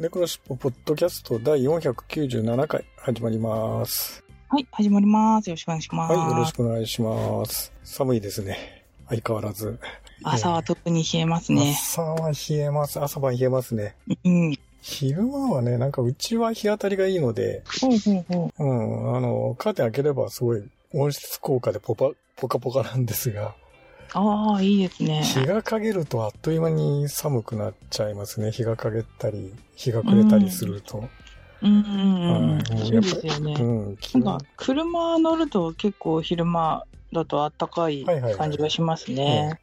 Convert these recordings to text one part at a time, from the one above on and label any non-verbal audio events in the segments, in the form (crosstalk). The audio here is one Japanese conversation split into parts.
猫のしっぽポッドキャスト第497回始まります。はい、始まります。よろしくお願いします。はい、よろしくお願いします。寒いですね。相変わらず。朝は特に冷えますね。朝は冷えます。朝晩冷えますね。うん。昼間はね、なんかうちは日当たりがいいので、ほうほうほう。うん、あの、カーテン開ければすごい温室効果でポパ、ポカポカなんですが、ああ、いいですね。日が陰るとあっという間に寒くなっちゃいますね。日が陰ったり、日が暮れたりすると。うんうんうん。はいそうですよね。うん、気なん温か、車乗ると結構昼間だと暖かい感じがしますね。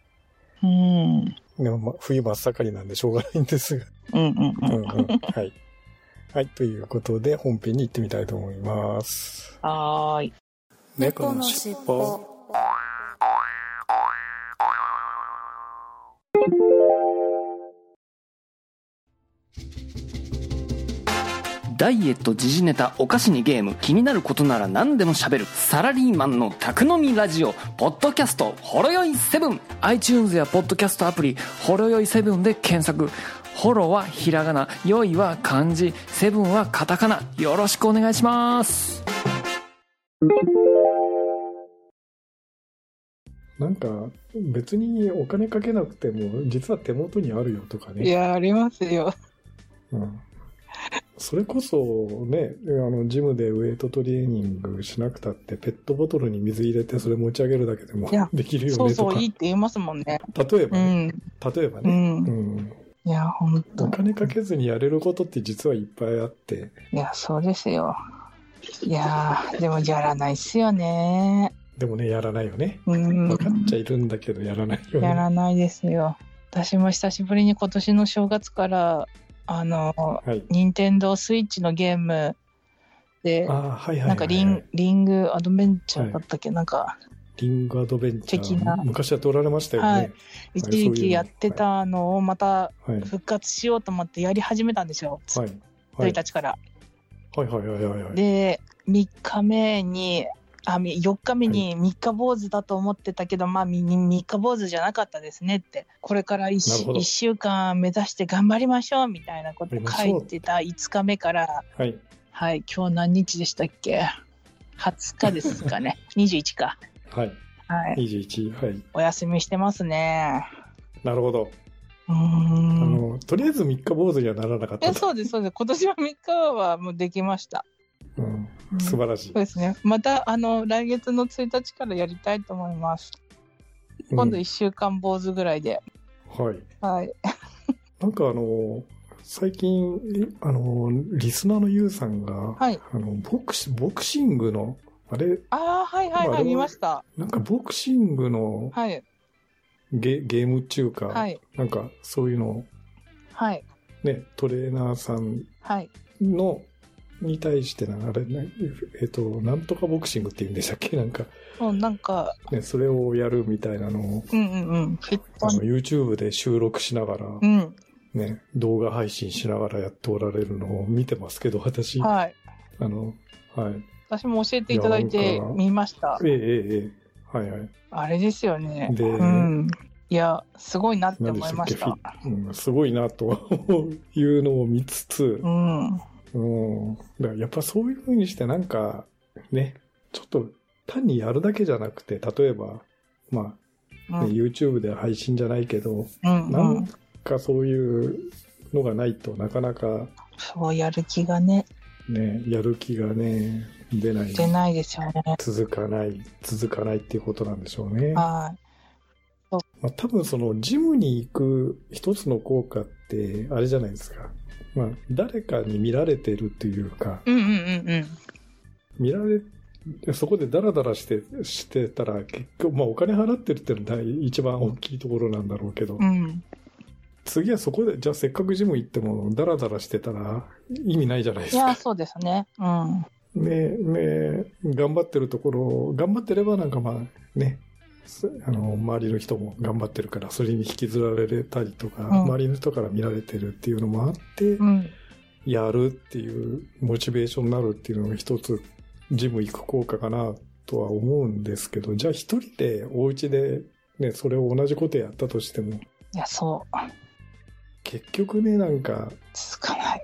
うん。でもまあ冬真っ盛りなんでしょうがないんですが。うんうんうんうん。うん。はい。はい、ということで本編に行ってみたいと思います。はーい。猫のしっぽダイエット時事ネタお菓子にゲーム気になることなら何でも喋るサラリーマンの宅飲みラジオポッドキャストほろよい7 iTunes やポッドキャストアプリほろよい7で検索ホロはひらがなよいは漢字セブンはカタカナよろしくお願いしますなんか、別にお金かけなくても、実は手元にあるよとかね。いや、ありますよ。うん。それこそね、あの、ジムでウェイトトレーニングしなくたって、ペットボトルに水入れてそれ持ち上げるだけでもできるよそうねとか。そう、いいって言いますもんね。例えばね、うん。う例えばね、んう。ん。いや、ほんとお。金かけずにやれることって実はいっぱいあって、いや、そうですよ。いやー、でもやらないっすよね。でもね、やらないよね。うん。分かっちゃいるんだけど、やらないよね。やらないですよ。私も久しぶりに今年の正月から、あの、はい。任天堂スイッチのゲームではいはい。なんかリンリングアドベンチャーだったっけ、なんか、リングアドベンチャー。昔やっておられましたよね。はい一時期やってたのをまたはい。復活しようと思ってやり始めたんですよ。はい。はい。1日から。はいはいはいはいはい。で、3日目に、あ、み4日目に3日坊主だと思ってたけど、まあ、み3日坊主じゃなかったですねって、これから 1, なるほど週間目指して頑張りましょうみたいなこと書いてた5日目から、はい。はい、今日何日でしたっけ ?20 日ですかね。(laughs) 21か。はい。はい。21。はい。お休みしてますね。なるほど。あん。の、とりあえず三日坊主にはならなかった。そうです、そうです。今年は3日はもうできました。うん。うん素晴らしいそう。ですね。また、あの、来月の1日からやりたいと思います。うん今度1週間坊主ぐらいで。はい。はい。(laughs) なんかあの、最近、えあの、リスナーのユウさんが、はい。あの、ボクシ、ボクシングの、あれ、ああ、はいはいはい、見ました。なんかボクシングのはい。ゲゲームっていうか、はい。なんかそういうのをはい。ね、トレーナーさんはい。の、に対してな、あれ、ね、えっと、なんとかボクシングって言うんでしたっけ？なんか、もうなんか、ね、それをやるみたいなのを、うんうんうん。あの、YouTube で収録しながら、うん。ね、動画配信しながらやっておられるのを見てますけど、私、はい。あの、はい。私も教えていただいて見ましたえ。えええええはいはい。あれですよね。でうん。いや、すごいなって思いました。フィうん、すごいなと (laughs) いうのを見つつう、ん。うん。だからやっぱそういう風にしてなんか、ね、ちょっと単にやるだけじゃなくて、例えば、まあ、ねうん。YouTube で配信じゃないけど、うん。なうんん。かそういうのがないとなかなかそうやる気がね、ね、やる気がね、出ない。出ないですよね。続かない、続かないっていうことなんでしょうね。はい。まあ、多分そのジムに行く一つの効果ってあれじゃないですか。まあ、誰かに見られてるっていうか、うんうんうんうん。見られ、そこでダラダラして、してたら結局、まあお金払ってるっていうのが一番大きいところなんだろうけど、うん。次はそこで、じゃあせっかくジム行っても、ダラダラしてたら意味ないじゃないですか。いや、そうですね。うん。ねね頑張ってるところ、頑張ってればなんかまあね、すあの、周りの人も頑張ってるから、それに引きずられたりとか、ん周りの人から見られてるっていうのもあって、うん。やるっていうモチベーションになるっていうのが一つ、ジム行く効果かなとは思うんですけど、じゃあ一人でお家でね、それを同じことやったとしても、いや、そう。結局ね、なんか、続かない。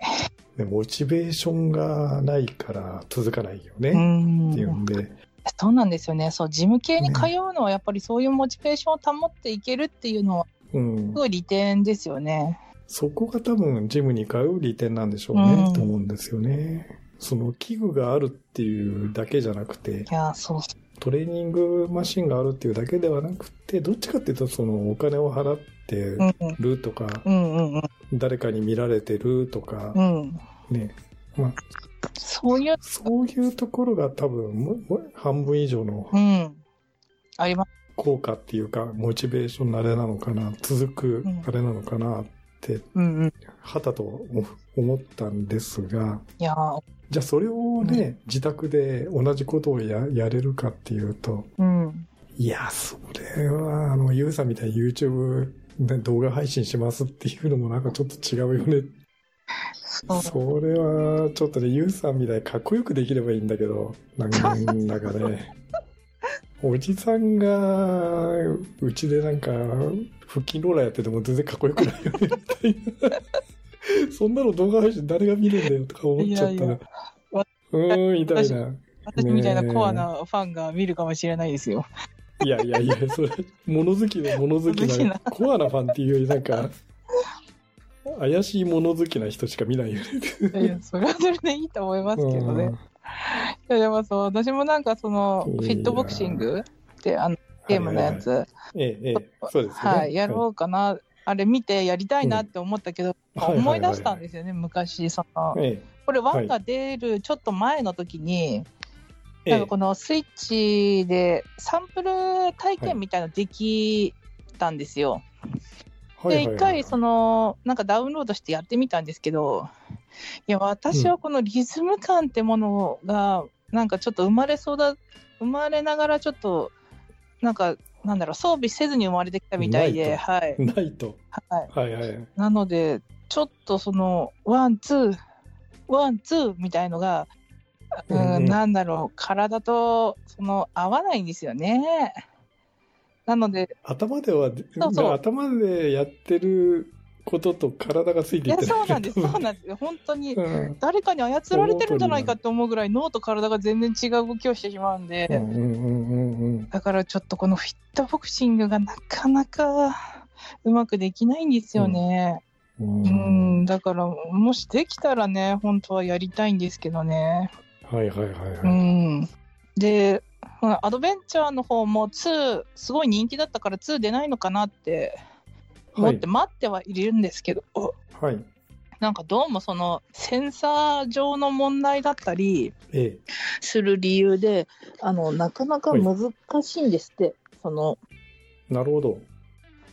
ね、モチベーションがないから続かないよね、うっていうんん。で、そうなんですよね。そう、事務系に通うのはやっぱりそういうモチベーションを保っていけるっていうのは、うんす、ごい利点ですよね。そこが多分ジムに通う利点なんでしょうね、うんと思うんですよね。その器具があるっていうだけじゃなくて、いや、そうそトレーニングマシンがあるっていうだけではなくて、どっちかっていうとそのお金を払ってう。うんうん。るとか、うんうんうん。誰かに見られてるとかう、ん。ね。まあ、そういう、そういうところが多分半分以上のうん。あります。効果っていうか、モチベーションのあれなのかな、続くうんあれなのかなって、うんうん。はたと思ったんですが、いやーじゃあそれをね、自宅で同じことをややれるかっていうと、うん。いや、それは、あの、ゆうさんみたいに YouTube で動画配信しますっていうのもなんかちょっと違うよね。そう。それは、ちょっとね、ゆうさんみたいにかっこよくできればいいんだけど、なんかね、おじさんが、うちでなんか、腹筋ローラーやってても全然かっこよくないよね、みたいな。そんなの動画配信誰が見るんだよとか思っちゃったら。うーん、みたいな。私みたいなコアなファンが見るかもしれないですよ。いやいやいや、それ、物好きの物好きな物好きな、コアなファンっていうよりなんか、怪しい物好きな人しか見ないよね。いやそれはそれでいいと思いますけどね。いや、でもそう、私もなんかその、フィットボクシングって、あの、ゲームのやつ、はいはいはい。ええ、ええ、そうですね。はい、やろうかな。あれ見てやりたいなって思ったけど、はい思い出したんですよね、昔、その、えこれワンが出るちょっと前の時に、え、なんかこのスイッチでサンプル体験みたいなのできたんですよ。えで、一回、そ、の、なんかダウンロードしてやってみたんですけど、いや、私はこのリズム感ってものが、なんかちょっと生まれそうだ、生まれながらちょっと、なんか、なんだろう、装備せずに生まれてきたみたいで、はい。ないと。はい。はいはい。なので、ちょっとその、ワン、ツー、ワン、ツーみたいのが、うん、なんだろう、体と、その、合わないんですよね。なので、頭では、そうそう頭でやってることと体がついていってそうなんです、そうななんですよ。本当に、うん誰かに操られてるんじゃないかって思うぐらい脳と体が全然違う動きをしてしまうんで、だからちょっとこのフィットボクシングがなかなかうまくできないんですよね。ううんん、だからもしできたらね、本当はやりたいんですけどね。はいはいはいはい。うん。で、アドベンチャーの方も2、すごい人気だったから2出ないのかなって思って待ってはいるんですけど、はい。なんかどうもそのセンサー上の問題だったり、ええ。する理由で、あの、なかなか難しいんですって、そのなるほど。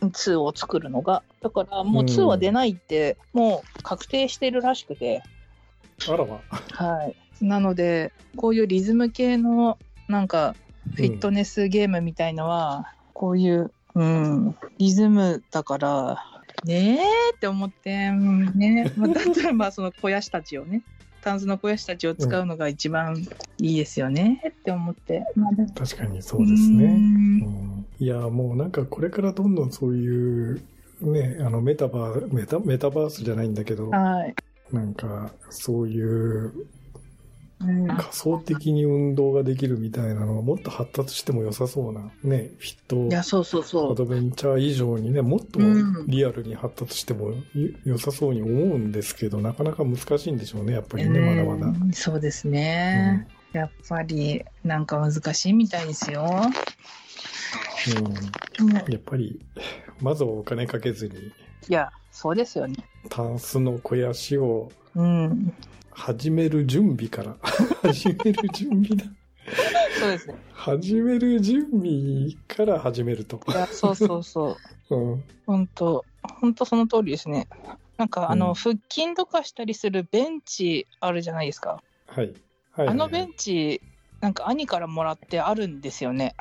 2を作るのが。だからもううん2は出ないって、もう確定してるらしくて、あらま。はい。なので、こういうリズム系の、なんか、フィットネスゲームみたいのは、こういう、うん、リズムだから、ねえって思って、うんね、(laughs) まあ、だったらまあその肥やしたちをね、タンスの肥やしたちを使うのが一番いいですよねって思って。まあ確かにそうですね。うんうんいや、もうなんかこれからどんどんそういう、ね、あのメタバー、メタ、メタバースじゃないんだけど、はい。なんかそういううん仮想的に運動ができるみたいなのがもっと発達しても良さそうな、ね、フィットいや、そうそうそう。アドベンチャー以上にね、もっとうんリアルに発達してもよ良さそうに思うんですけど、なかなか難しいんでしょうね、やっぱりね、まだまだ。うんそうですね。やっぱり、なんか難しいみたいですよ。うんうんやっぱり、まずはお金かけずに、いや、そうですよね。タンスの肥やしをうん。始める準備から、(laughs) 始める準備だ。そうですね。始める準備から始めると。いや、そうそうそう。(laughs) うん、本当本当その通りですね。なんか、あの、うん腹筋とかしたりするベンチあるじゃないですか。はい。はい。あのベンンチ、なんか兄からもらってあるんですよね。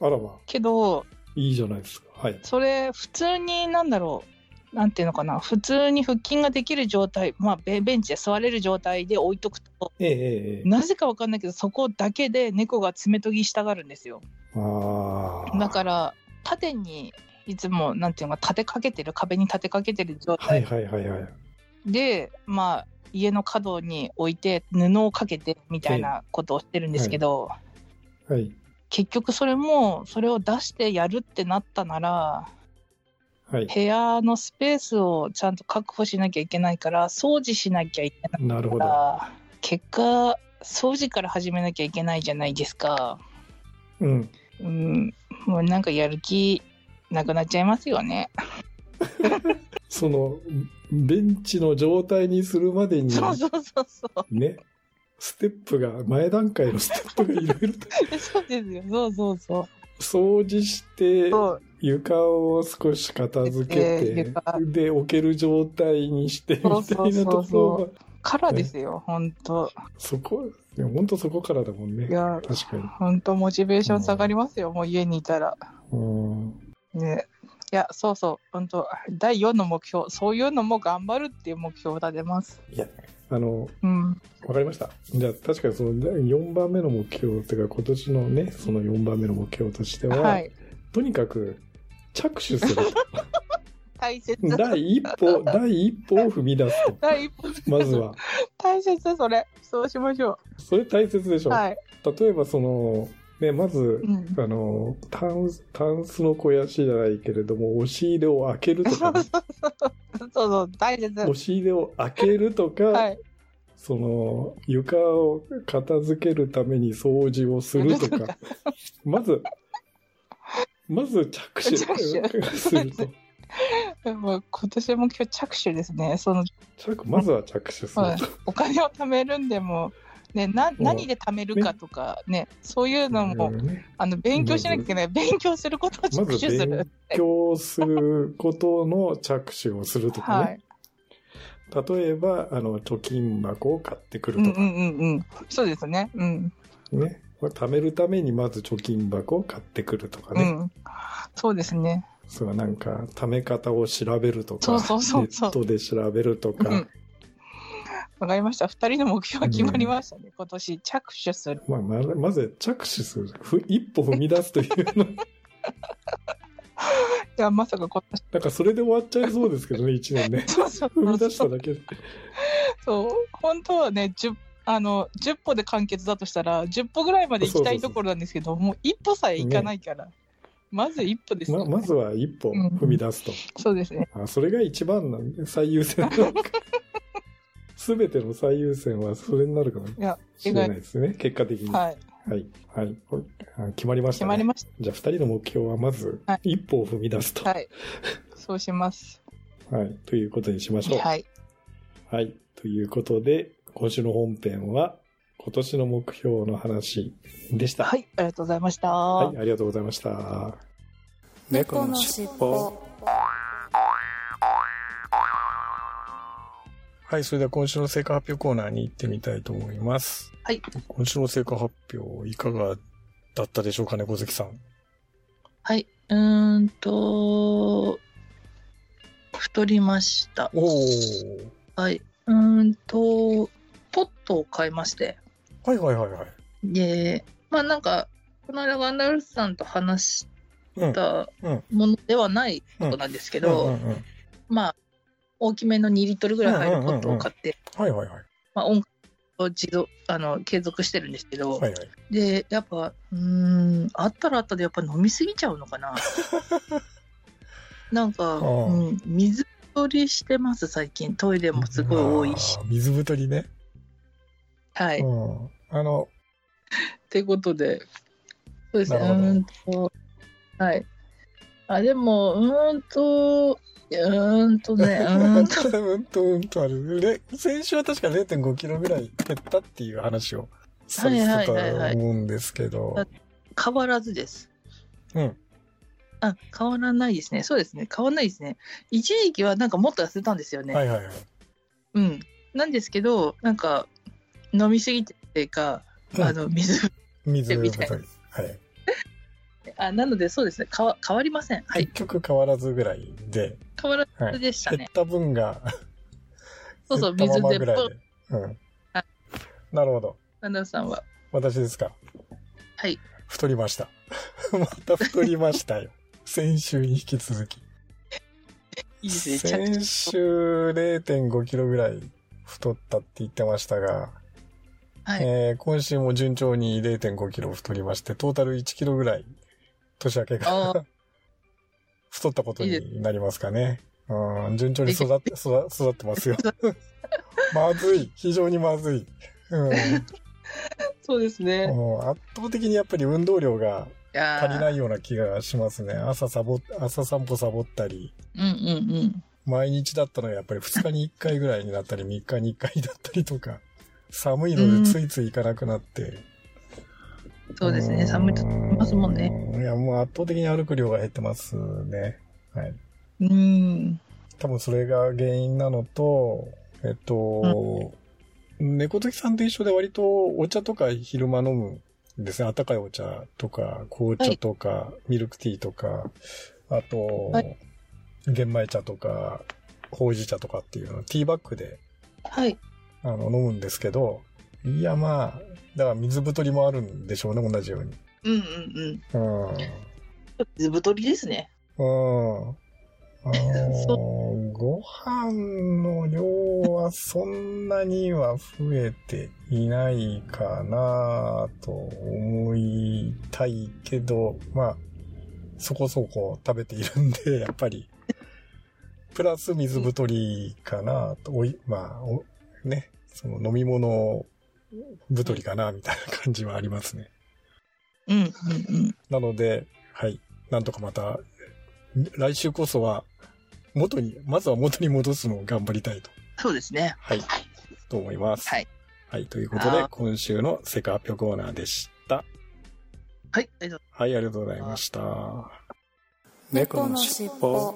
あらまあ、けど、いいじゃないですか。はい。それ、普通に、なんだろう、なんていうのかな、普通に腹筋ができる状態、まあ、ベベンチで座れる状態で置いとくと、ええ。なぜかわかんないけど、そこだけで猫が爪研ぎしたがるんですよ。だから、縦に、いつも、なんていうのか、立てかけてる、壁に立てかけてる状はい態はいはいはい。で、まあ、家の角に置いて、布をかけてみたいなことをしてるんですけど、はい。結局それも、それを出してやるってなったなら、はい。部屋のスペースをちゃんと確保しなきゃいけないから、掃除しなきゃいけないなるほど。から、結果、掃除から始めなきゃいけないじゃないですか。うん。うん、もうなんかやる気なくなっちゃいますよね。(laughs) その、ベンチの状態にするまでに、そうそうそうそう。ね、ステップが、前段階のステップがいろいろと (laughs) そうですよ。そうそうそう。掃除して、床を少し片付けえてで、置ける状態にして、みたいなそうそうそうところが、からですよ、本当そこ、いや本当そこからだもんねい。や、確かに。本当モチベーション下がりますよ、もう家にいたら。うん。ね。いや、そうそう、本当第4の目標、そういうのも頑張るっていう目標を立てます。いや、あの、うん。わかりました。じゃあ、確かにその4番目の目標っていうか、今年のね、その4番目の目標としては、はい。とにかく着手すると。(laughs) 大切。第一歩、(laughs) 第一歩を踏み出すと。第一歩、まずは。(laughs) 大切、それ。そうしましょそれ大切でしう。ょ。はい。例えばその、ね、まず、うん。あの、タンス、タンスの肥やしじゃないけれども、押し入れを開けるとか、ね、(laughs) そうそう、大切。押し入れを開けるとか、はい。その、床を片付けるために掃除をするとか、(laughs) まず、まず着手すると。(laughs) 今年の目標着手ですね。その着まずは着手すると。はいお金を貯めるんでも、ね、なん何で貯めるかとかね、そういうのも、うんねあの勉強しなきゃいけない。勉強することを着手する勉。強することの着手をするとかはね。い。例えば、あの、貯金箱を買ってくるとかうんうんうんうん。そうですね。うん。ね。これ貯めるためにまず貯金箱を買ってくるとかね。うん。そうですね。それはなんか、貯め方を調べるとか、そうそうそうそうネットで調べるとか、うん。わかりました。二人の目標が決まりましたね。今年着手する。まあ、ままず着手する。ふ一歩踏み出すというの。(laughs) いや、まさか今年。なんかそれで終わっちゃいそうですけどね、一年ね。(laughs) そうそう踏み出し。ただけで。そう。本当はね、10あの10歩で完結だとしたら10歩ぐらいまで行きたいところなんですけどもう一歩さえ行かないから、まず一歩ですよ、ままずは一歩踏み出すと。そうですねあそれが一番なんで最優先なのか。すべての最優先はそれになるかもいやしれないですね、結果的に。はいはい。はい。あ決まりましたね。決まりましじゃあ、二人の目標はまずは、一歩を踏み出すと。たはいそうしますはい。ということにしましょう。はいはい。ということで、今週の本編は、今年の目標の話でした。はいありがとうございました、はい。ありがとうございました。猫のしっぽはい。それでは今週の成果発表コーナーに行ってみたいと思います。はい。今週の成果発表、いかがだったでしょうかね、小関さん。はい。うーんと、太りました。おー。はい。うーんと、ポットを買いまして。はいはいはいはい。で、まあなんか、この間ガンダルフさんと話しうん。たうんものではないことなんですけど、まあ、大きめの2リットルぐらい入るポットを買って、はいはいはい。まあ音楽を自動、あの、継続してるんですけど、はいはい。で、やっぱ、うーん、あったらあったでやっぱ飲みすぎちゃうのかな。(laughs) なんか、うん、水取りしてます、最近。トイレもすごい多いし水太りね。はい。っうん。あの、てことで、そうですね、うんと、はい。あ、でも、うーんと、うーんとね、(laughs) うーんと、うんとうんとある。れ先週は確か0.5キロぐらい減ったっていう話をされてたとはいはいはいはい思うんですけど。変わらずです。うん。あ、変わらないですね。そうですね。変わらないですね。一時期はなんかもっと痩せたんですよね。はいはいはい。うん。なんですけど、なんか、飲みすぎてっていうか、うんあの、水、水みたい太り。はい。(laughs) あ、なのでそうですね。変わ、変わりません。はい。結局変わらずぐらいで、変わらはいずでしたね。減った分が、(laughs) そうそう、水でぐらいで。うんはい。なるほど。アンさんは。私ですか？はい。太りました。(laughs) また太りましたよ。(laughs) 先週に引き続き。先週0.5キロぐらい太ったって言ってましたが、はい。えー今週も順調に0.5キロ太りまして、トータル1キロぐらい年明けあが太ったことになりますかね。うん、順調に育って、育育ってますよ。(laughs) (laughs) まずい。非常にまずい。うん、(laughs) そうですね。もう圧倒的にやっぱり運動量が足りないい。ような気がしますね。朝サボ、朝散歩サボったり、うんうんうん。毎日だったのがやっぱり2日に1回ぐらいになったり、3日に1回だったりとか、寒いのでついつい行かなくなって。そうですね。寒いと思いますもんね。うん。いや、もう圧倒的に歩く量が減ってますね。はい。うん。多分それが原因なのと、えっと、猫好きさんと一緒で割とお茶とか昼間飲むんですね。温かいお茶とか、紅茶とか、ミルクティーとか、あと、はい玄米茶とか、ほうじ茶とかっていうのをティーバッグではい。あの飲むんですけど、いやまあ、だから水太りもあるんでしょうね、同じように。うんうんうん。うん。水太りですね。うん。あの (laughs) そご飯の量はそんなには増えていないかなと思いたいけど、まあ、そこそこ食べているんで、(laughs) やっぱり、プラス水太りかなと、おい、まあ、おね、その飲み物太りかなみたいな感じはありますね。うんうんうん。なので、はい。なんとかまた、来週こそは、元に、まずは元に戻すのを頑張りたいと、そうですね。はい、と思います。はい。はい。ということで今週のセカ発表コーナーでした。はい。ありがとうはい、ありがとうございました。猫のしっぽ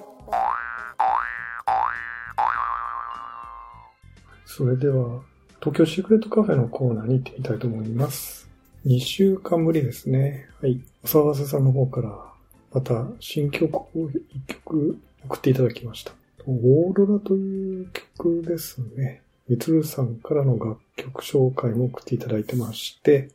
それでは、東京シークレットカフェのコーナーに行ってみたいと思います。2週間ぶりですね。はい。お騒がせさんの方から、また新曲を1曲送っていただきました。オーロラという曲ですね。みつるさんからの楽曲紹介も送っていただいてまして、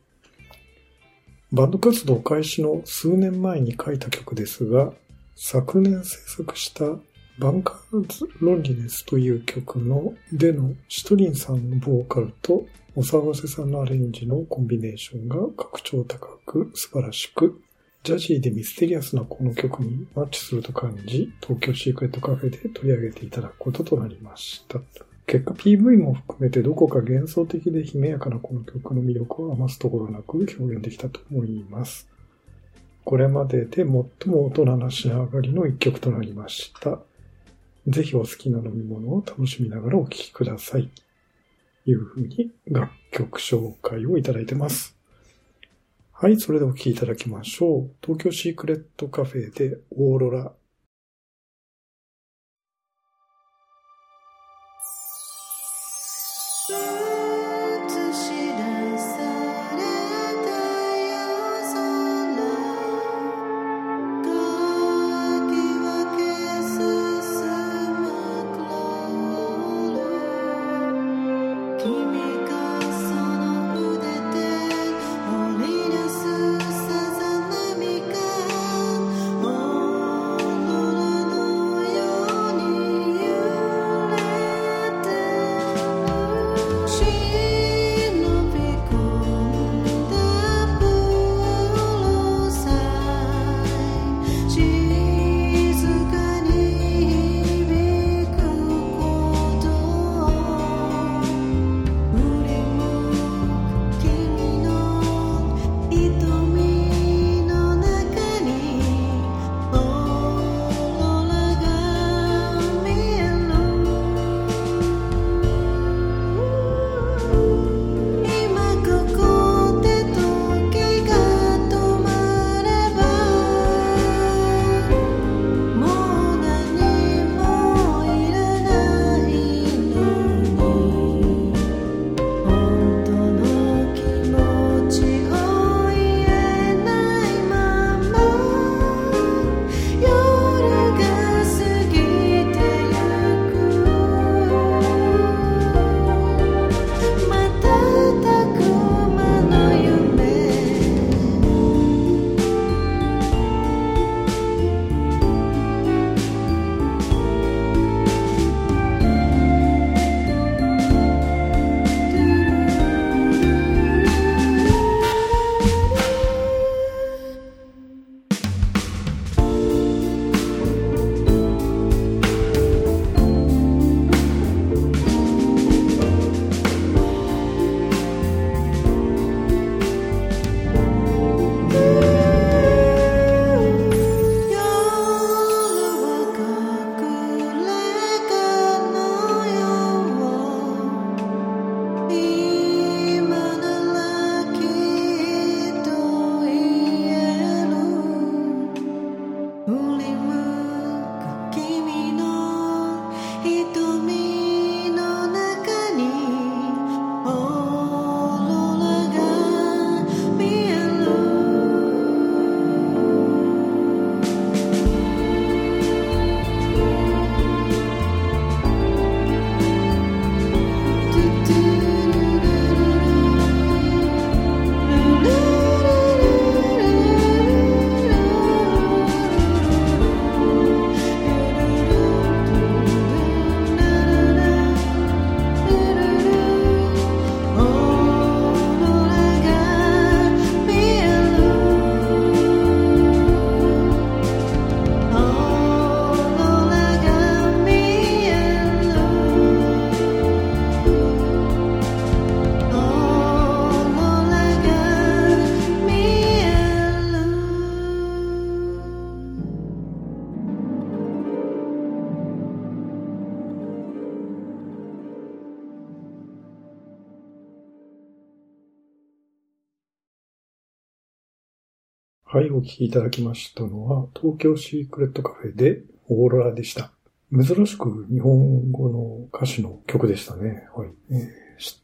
バンド活動開始の数年前に書いた曲ですが、昨年制作したバンカーズ・ロンリネスという曲のでのシトリンさんのボーカルとお騒がせさんのアレンジのコンビネーションが格調高く素晴らしく、ジャジーでミステリアスなこの曲にマッチすると感じ、東京シークレットカフェで取り上げていただくこととなりました。結果 PV も含めてどこか幻想的で悲やかなこの曲の魅力を余すところなく表現できたと思います。これまでで最も大人な仕上がりの一曲となりました。ぜひお好きな飲み物を楽しみながらお聴きください。いうふうに楽曲紹介をいただいてます。はい、それではお聴きいただきましょう。東京シークレットカフェでオーロラ。はい、お聞きいただきましたのは、東京シークレットカフェでオーロラでした。珍しく日本語の歌詞の曲でしたね。はい。えー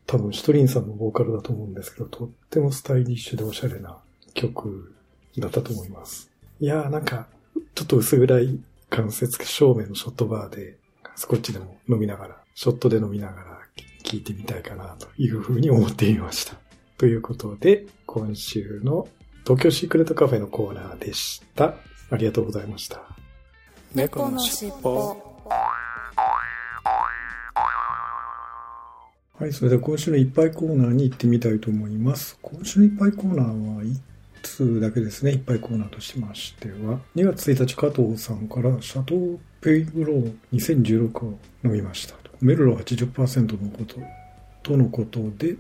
多分、シトリンさんのボーカルだと思うんですけど、とってもスタイリッシュでおしゃれな曲だったと思います。いやーなんか、ちょっと薄暗い間接照明のショットバーで、スコッチでも飲みながら、ショットで飲みながら聞いてみたいかなというふうに思っていました。ということで、今週の東京シークレットカフェのコーナーでした。ありがとうございました。猫のしっぽはい、それでは今週のいっぱいコーナーに行ってみたいと思います。今週のいっぱいコーナーは1通だけですね。いっぱいコーナーとしましては、2月1日加藤さんからシャトーペイグロー2016を飲みましたと。メルロ80%のこと、とのことで、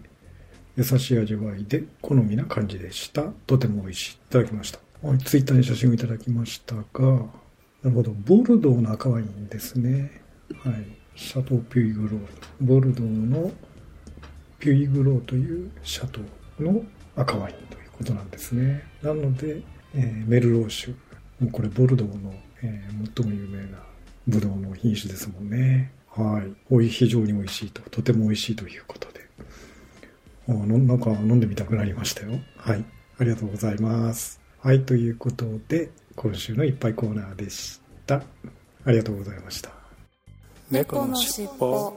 優しい味わいで好みな感じでした。とても美味しい。いただきました。はい、ツイッターに写真をいただきましたが、なるほど、ボルドーの赤ワインですね。はい。シャトーピュイグロー。ボルドーのピュイグローというシャトーの赤ワインということなんですね。なので、えーメルロー酒。もうこれボルドーの、えー最も有名なブドウの品種ですもんね。はい。おい非常に美味しいと、とても美味しいということで。なんか飲んでみたくなりましたよ。はい。ありがとうございます。はい。ということで、今週のいっぱいコーナーでした。ありがとうございました。猫のしっぽ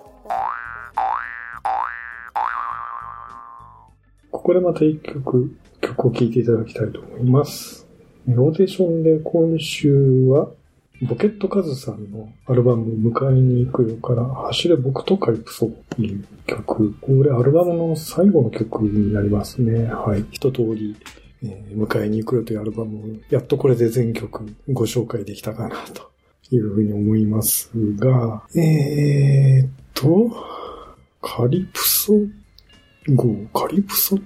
ここでまた一曲、曲を聴いていただきたいと思います。ローテーションで今週は、ボケットカズさんのアルバム、迎えに行くよから、走れ僕とカリプソという曲。これアルバムの最後の曲になりますね。はい。一通り、えー迎えに行くよというアルバムを、やっとこれで全曲ご紹介できたかなというふうに思いますが、えーっと、カリプソ語、カリプソっ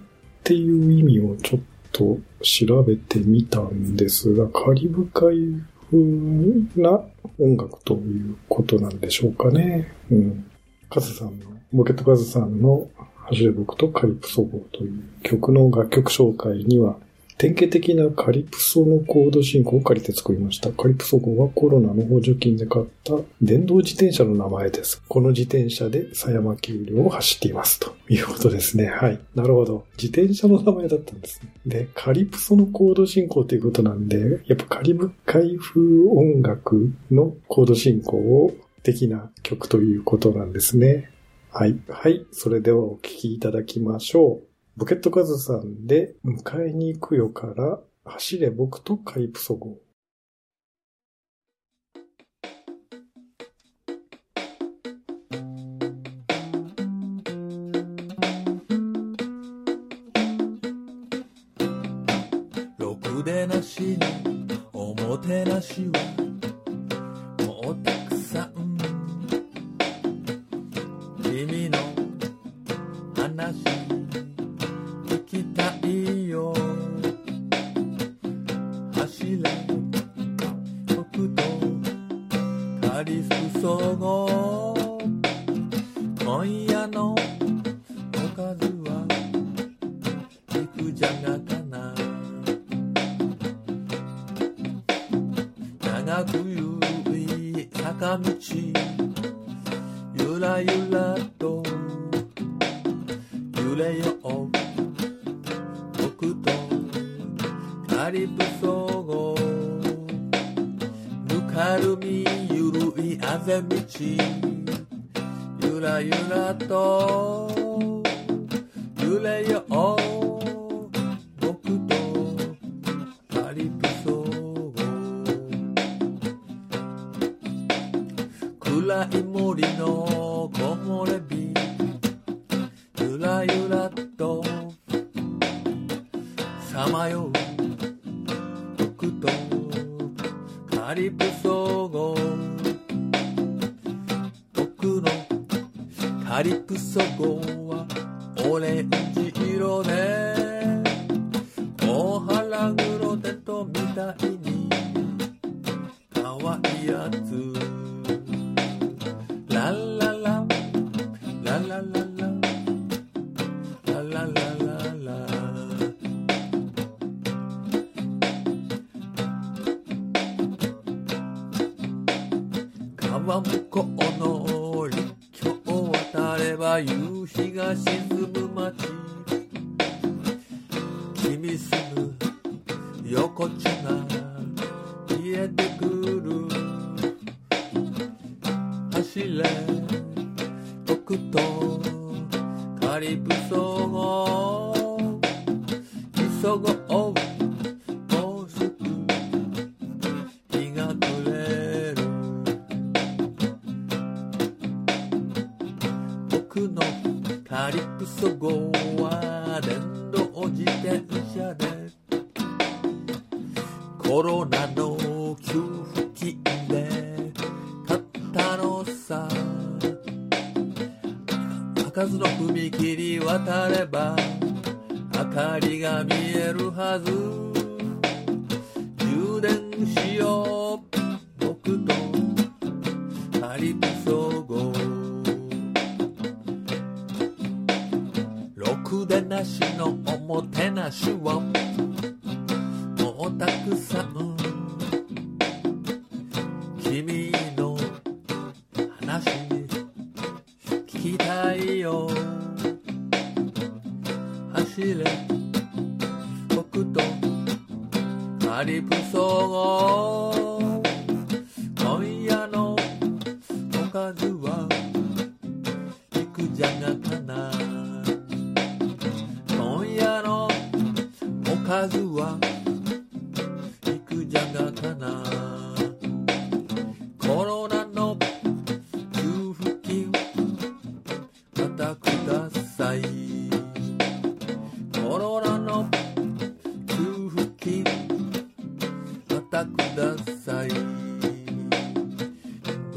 ていう意味をちょっと調べてみたんですが、カリブ海風な音楽ということなんでしょうかね。うん。カズさんの、ボケットカズさんの走れ僕とカリプソ号という曲の楽曲紹介には、典型的なカリプソのコード進行を借りて作りました。カリプソ号はコロナの補助金で買った電動自転車の名前です。この自転車で狭山丘陵を走っています。ということですね。はい。なるほど。自転車の名前だったんですね。で、カリプソのコード進行ということなんで、やっぱカリブ海風音楽のコード進行を的な曲ということなんですね。はい。はい。それではお聴きいただきましょう。ボケットカズさんで、迎えに行くよから、走れ僕とカリプソ号。ろくでなしおもてなしはパリブ総合僕のタリ開かずの踏切渡れば明かりが見えるはず。充電しよう僕とカリプソ号ろくでなしのおもてなしを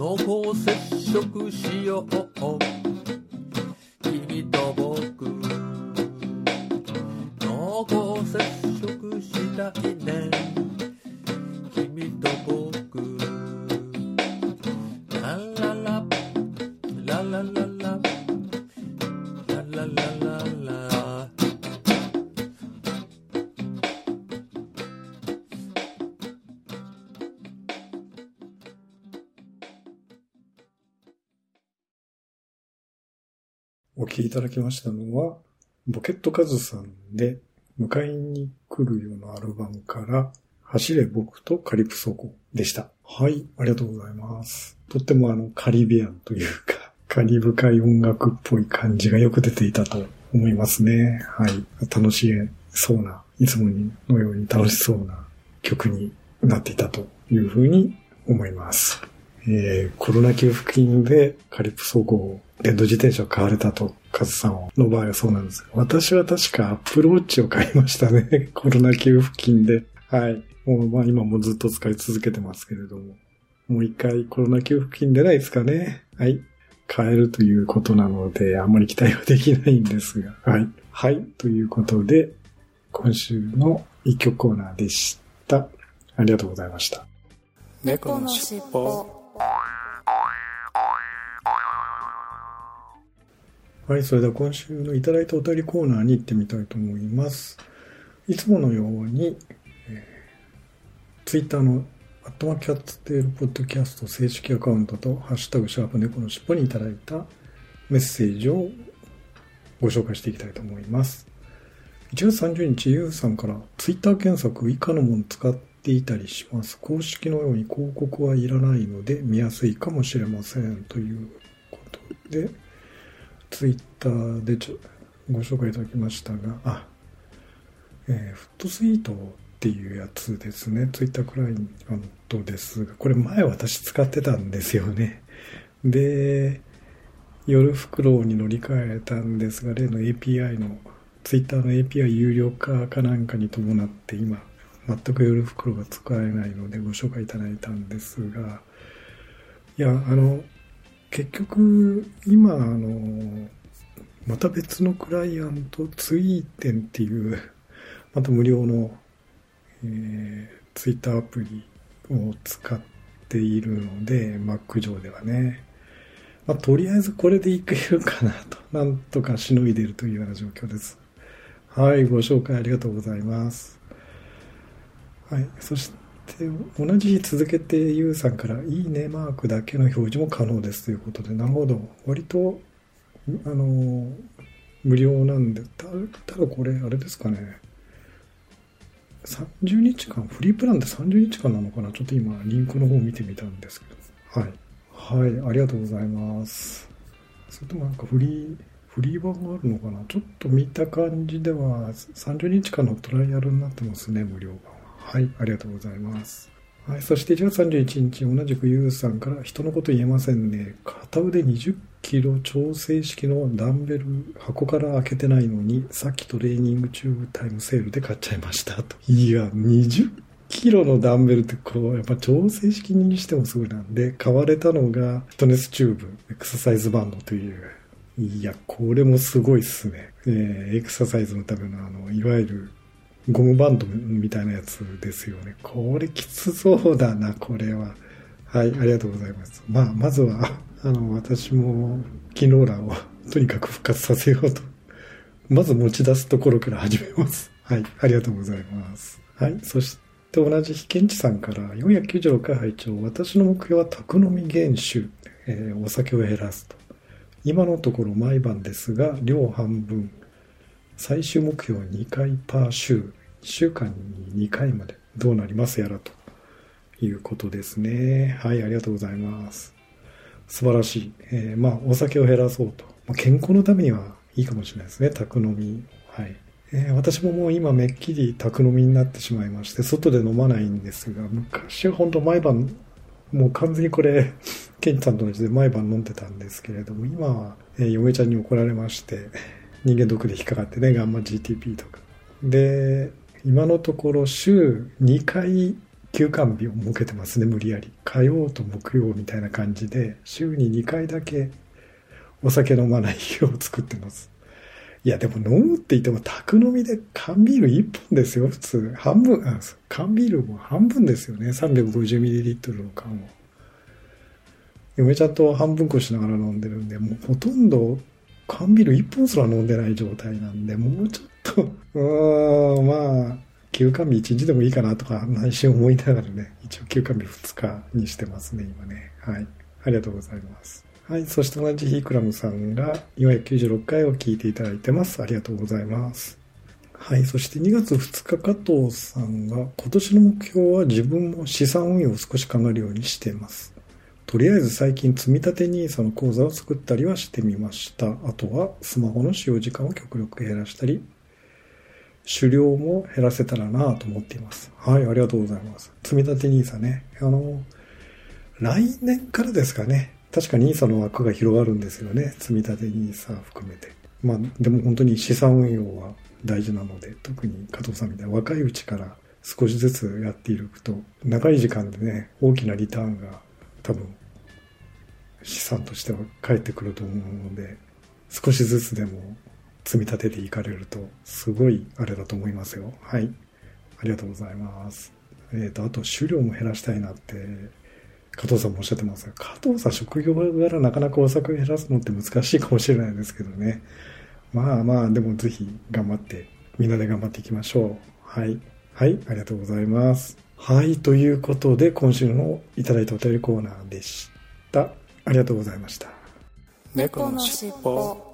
濃厚接触しよう。君と僕濃厚接触したいね。きいただきましたのは、ボケットカズさんで、迎えに来るよのアルバムから、走れ僕とカリプソ号でした。はい、ありがとうございます。とってもあの、カリビアンというか、カリブ海音楽っぽい感じがよく出ていたと思いますね。はい。楽しそうな、いつものように楽しそうな曲になっていたというふうに思います。えーコロナ給付金でカリプソ号、電動自転車を買われたと、カズさんの場合はそうなんですが、私は確かアップルウォッチを買いましたね。(laughs) コロナ給付金で。はい。もう、まあ今もずっと使い続けてますけれども。もう一回コロナ給付金出ないですかね。はい。買えるということなので、あんまり期待はできないんですが。はい。はい。ということで、今週の一曲コーナーでした。ありがとうございました。猫のしっぽはい、それでは今週のいただいたお便りコーナーに行ってみたいと思います。いつものように、えー、ツイッターのアットマキャッツテールポッドキャスト正式アカウントと、ハッシュタグシャープ猫のしっぽにいただいたメッセージをご紹介していきたいと思います。1月30日、ゆうさんから、ツイッター検索以下のもの使っていたりします。公式のように広告はいらないので見やすいかもしれません。ということで、ツイッターでちょご紹介いただきましたが、あ、えーフットスイートっていうやつですね。ツイッタークライアントですが、これ前私使ってたんですよね。で、夜袋に乗り換えたんですが、例の API の、ツイッターの API 有料化かなんかに伴って今、全く夜袋が使えないのでご紹介いただいたんですが、いや、あの、結局、今、あの、また別のクライアント、ツイーテンっていう、(laughs) また無料の、えー、ツイッターアプリを使っているので、Mac 上ではね。まあ、とりあえずこれでいけるかなと、(laughs) なんとかしのいでるというような状況です。はい、ご紹介ありがとうございます。はい、そして、同じ日続けてユウさんから、いいねマークだけの表示も可能ですということで、なるほど。割とあの、無料なんで、たただこれ、あれですかね。30日間、フリープランで30日間なのかな？ちょっと今、リンクの方を見てみたんですけど。はい。はい、ありがとうございます。それともなんかフリー、フリー版があるのかな？ちょっと見た感じでは、30日間のトライアルになってますね、無料版は。い、ありがとうございます。はい、そして1月31日、同じくユウさんから、人のこと言えませんね。片腕20キロ調整式のダンベル箱から開けてないのに、さっきトレーニングチューブタイムセールで買っちゃいました。と。いや、20キロのダンベルってこう、やっぱ調整式にしてもすごいなんで、買われたのが、フィットネスチューブ、エクササイズバンドという、いや、これもすごいっすね。えーエクササイズのためのあの、いわゆるゴムバンドみたいなやつですよね。これきつそうだな、これは。はい、ありがとうございます。まあ、まずは、あの、私も、キノーラをとにかく復活させようと。まず持ち出すところから始めます。はい、ありがとうございます。はい、そして同じ非検知さんから496回拝聴私の目標は宅飲み減酒、えーお酒を減らすと。今のところ毎晩ですが、量半分。最終目標2回パー週。1週間に2回までどうなりますやらということですね。はい、ありがとうございます。素晴らしい。えーまあ、お酒を減らそうと。まあ、健康のためにはいいかもしれないですね。宅飲み。はい。えー私ももう今めっきり宅飲みになってしまいまして、外で飲まないんですが、昔は本当毎晩、もう完全にこれ、ケンチさんと同じで毎晩飲んでたんですけれども、今は、えー嫁ちゃんに怒られまして、人間ドックで引っかかってね、ガンマ GTP とか。で、今のところ週2回休館日を設けてますね、無理やり。火曜と木曜みたいな感じで、週に2回だけお酒飲まない日を作ってます。いや、でも飲むって言っても、宅飲みで缶ビール1本ですよ、普通。半分、あ缶ビールも半分ですよね、350ml の缶を。嫁ちゃんと半分こしながら飲んでるんで、もうほとんど缶ビール1本すら飲んでない状態なんで、もうちょっと、うーん、まあ、休館日1日でもいいかなとか、内心思いながらね、一応休館日2日にしてますね、今ね。はい。ありがとうございます。はい。そして同じヒークラムさんが496回を聞いていただいてます。ありがとうございます。はい。そして2月2日、加藤さんが、今年の目標は自分も資産運用を少し考えるようにしています。とりあえず最近積立 NISA の口座を作ったりはしてみました。あとはスマホの使用時間を極力減らしたり、狩猟も減らせたらなと思っています。はい、ありがとうございます。積立 NISA ね。あの、来年からですかね。確か NISA の枠が広がるんですよね。積立 NISA 含めて。まあ、でも本当に資産運用は大事なので、特に加藤さんみたいな若いうちから少しずつやっていくと、長い時間でね、大きなリターンが多分資産としては返ってくると思うので、少しずつでも積み立てていかれると、すごいあれだと思いますよ。はい。ありがとうございます。えっ、と、あと、狩猟も減らしたいなって、加藤さんもおっしゃってますが、加藤さん職業柄なかなかお酒を減らすのって難しいかもしれないですけどね。まあまあ、でもぜひ頑張って、みんなで頑張っていきましょう。はい。はい、ありがとうございます。はい、ということで、今週のいただいたお便りコーナーでした。ありがとうございました。猫のしっぽ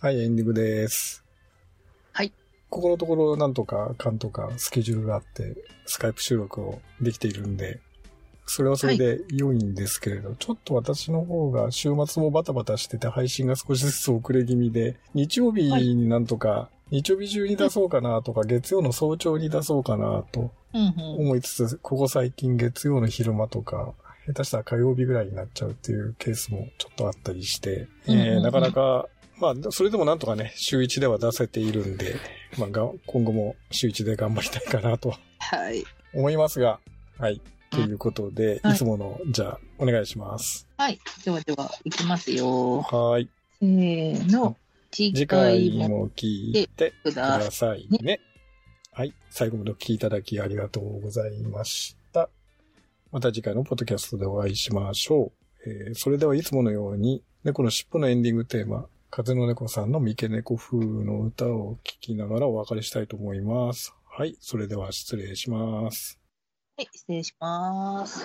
はい、エンディングです。はい。ここのところ、なんとか、かんとか、スケジュールがあって、スカイプ収録をできているんで、それはそれで良いんですけれど、ちょっと私の方が週末もバタバタしてて配信が少しずつ遅れ気味で、日曜日になんとか、日曜日中に出そうかなとか、月曜の早朝に出そうかなと。思いつつ、ここ最近月曜の昼間とか、下手したら火曜日ぐらいになっちゃうっていうケースもちょっとあったりして、えーなかなか、まあ、それでもなんとかね、週1では出せているんで、まあ、が今後も週1で頑張りたいかなとはい。思いますが、はい。ということで、はいいつもの、じゃあ、お願いします。はい。ではでは、いきますよ。はい。せーの。次次回も聞いてくださいね。はい。最後までお聞きいただきありがとうございました。また次回のポッドキャストでお会いしましょう。えーそれではいつものように、猫の尻尾のエンディングテーマ、風の猫さんの三毛猫風の歌を聴きながらお別れしたいと思います。はい。それでは失礼します。はい、失礼します。